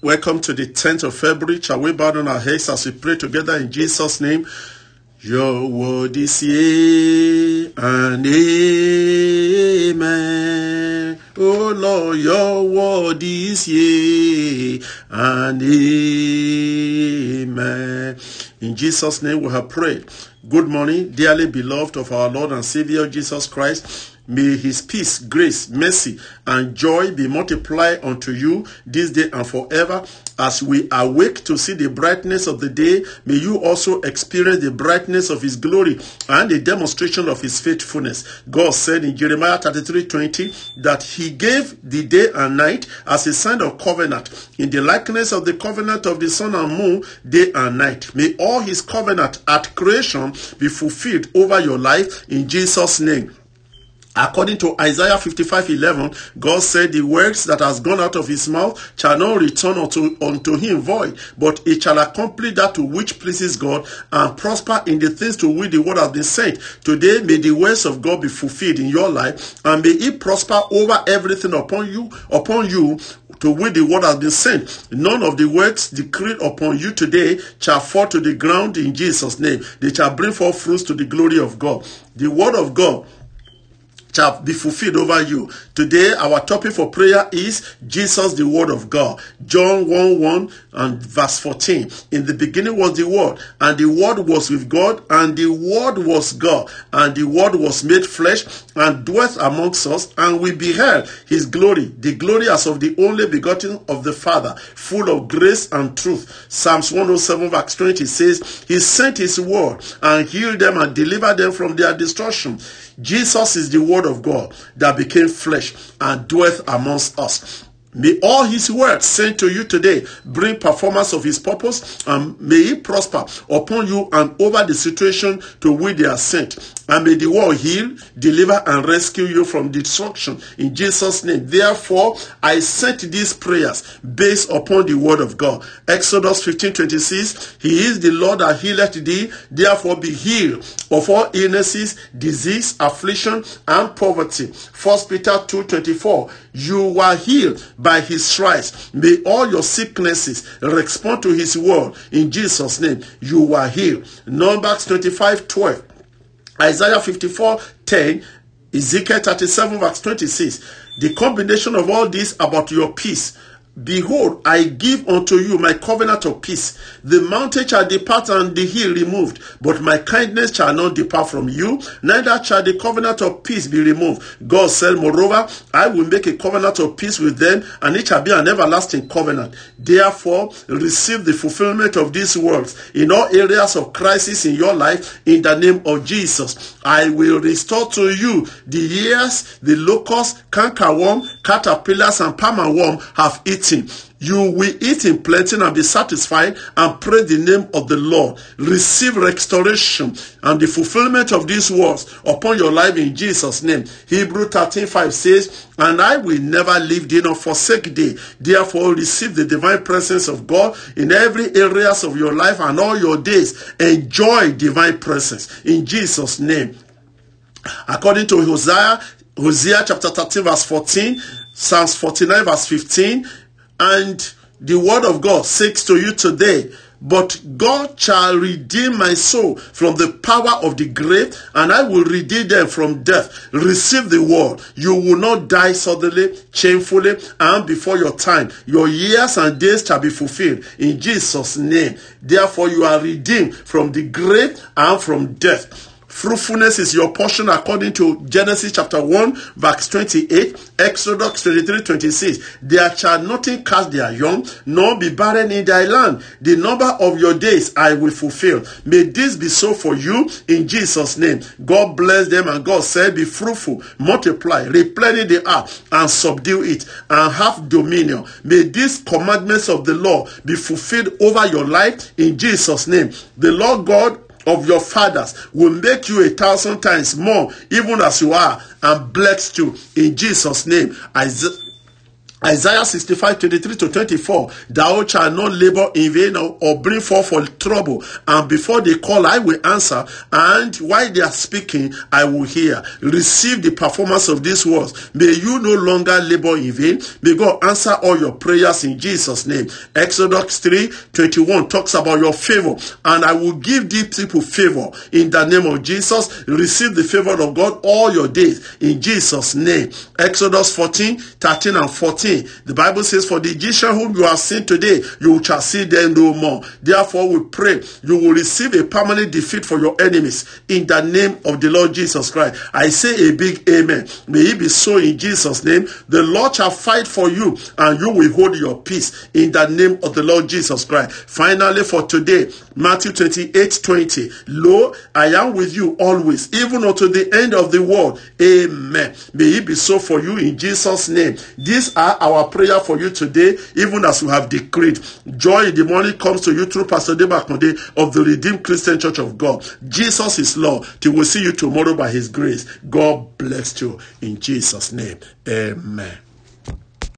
Welcome to the 10th of February. Shall we bow down our heads as we pray together in Jesus' name? Your word is yea and amen. Oh Lord, your word is yea and amen. In Jesus' name we have prayed. Good morning, dearly beloved of our Lord and Savior Jesus Christ. May his peace, grace, mercy, and joy be multiplied unto you this day and forever. As we awake to see the brightness of the day, may you also experience the brightness of his glory and the demonstration of his faithfulness. God said in Jeremiah 33 20 that he gave the day and night as a sign of covenant in the likeness of the covenant of the sun and moon, day and night. May all his covenant at creation be fulfilled over your life in Jesus' name. According to Isaiah 55 11, God said, The words that has gone out of his mouth shall not return unto, unto him void, but it shall accomplish that to which pleases God and prosper in the things to which the word has been sent. Today, may the words of God be fulfilled in your life, and may it prosper over everything upon you, upon you to which the word has been sent. None of the words decreed upon you today shall fall to the ground in Jesus' name. They shall bring forth fruits to the glory of God. The word of God shall be fulfilled over you. Today, our topic for prayer is Jesus, the Word of God. John 1 1 and verse 14. In the beginning was the Word, and the Word was with God, and the Word was God, and the Word was made flesh and dwelt amongst us, and we beheld his glory, the glory as of the only begotten of the Father, full of grace and truth. Psalms 107 verse 20 says, He sent his word and healed them and delivered them from their destruction. Jesus is the word of God that became flesh and dwelt amongst us. May all his words sent to you today bring performance of his purpose and may it prosper upon you and over the situation to which they are sent. And may the word heal, deliver, and rescue you from destruction in Jesus' name. Therefore, I sent these prayers based upon the word of God. Exodus 15 26, He is the Lord that healeth thee, therefore be healed of all illnesses, disease, affliction, and poverty. 1 Peter 2 24, You were healed by his stripes. May all your sicknesses respond to his word in Jesus' name. You were healed. Numbers 25 12. Isaiah 54 10, Ezekiel 37 verse 26. The combination of all this about your peace Behold, I give unto you my covenant of peace. The mountain shall depart and the hill removed, but my kindness shall not depart from you, neither shall the covenant of peace be removed. God said, Moreover, I will make a covenant of peace with them, and it shall be an everlasting covenant. Therefore, receive the fulfillment of these words in all areas of crisis in your life in the name of Jesus. I will restore to you the years the locust, cankerworm, caterpillars, and palmer worm have eaten eating. You will eat in plenty and be satisfied and pray the name of the Lord. Receive restoration and the fulfillment of these words upon your life in Jesus' name. Hebrew 13 5 says, And I will never leave thee nor forsake thee. Therefore, receive the divine presence of God in every areas of your life and all your days. Enjoy divine presence in Jesus' name. According to Hosea, Hosea chapter 13 verse 14, Psalms 49 verse 15, and the word of God says to you today, but God shall redeem my soul from the power of the grave, and I will redeem them from death. Receive the word. You will not die suddenly, shamefully, and before your time. Your years and days shall be fulfilled in Jesus' name. Therefore, you are redeemed from the grave and from death. Fruitfulness is your portion according to Genesis chapter 1, verse 28, Exodus 23, 26. There shall nothing cast their young, nor be barren in thy land. The number of your days I will fulfill. May this be so for you in Jesus' name. God bless them, and God said, Be fruitful, multiply, replenish the earth, and subdue it, and have dominion. May these commandments of the law be fulfilled over your life in Jesus' name. The Lord God of your fathers will make you a thousand times more, even as you are, and bless you in Jesus' name. Isaiah 65, 23 to 24. Thou shalt not labor in vain or bring forth for trouble. And before they call, I will answer. And while they are speaking, I will hear. Receive the performance of these words. May you no longer labor in vain. May God answer all your prayers in Jesus' name. Exodus 3, 21 talks about your favor. And I will give these people favor in the name of Jesus. Receive the favor of God all your days in Jesus' name. Exodus 14, 13 and 14 the Bible says, For the Egyptian whom you have seen today, you shall see them no more. Therefore, we pray you will receive a permanent defeat for your enemies in the name of the Lord Jesus Christ. I say a big amen. May it be so in Jesus' name. The Lord shall fight for you and you will hold your peace in the name of the Lord Jesus Christ. Finally, for today, Matthew 28 20. Lo, I am with you always, even unto the end of the world. Amen. May it be so for you in Jesus' name. These are our prayer for you today, even as we have decreed. Joy in the morning comes to you through Pastor Debakonde of the Redeemed Christian Church of God. Jesus is Lord. Till we see you tomorrow by his grace. God bless you in Jesus' name. Amen.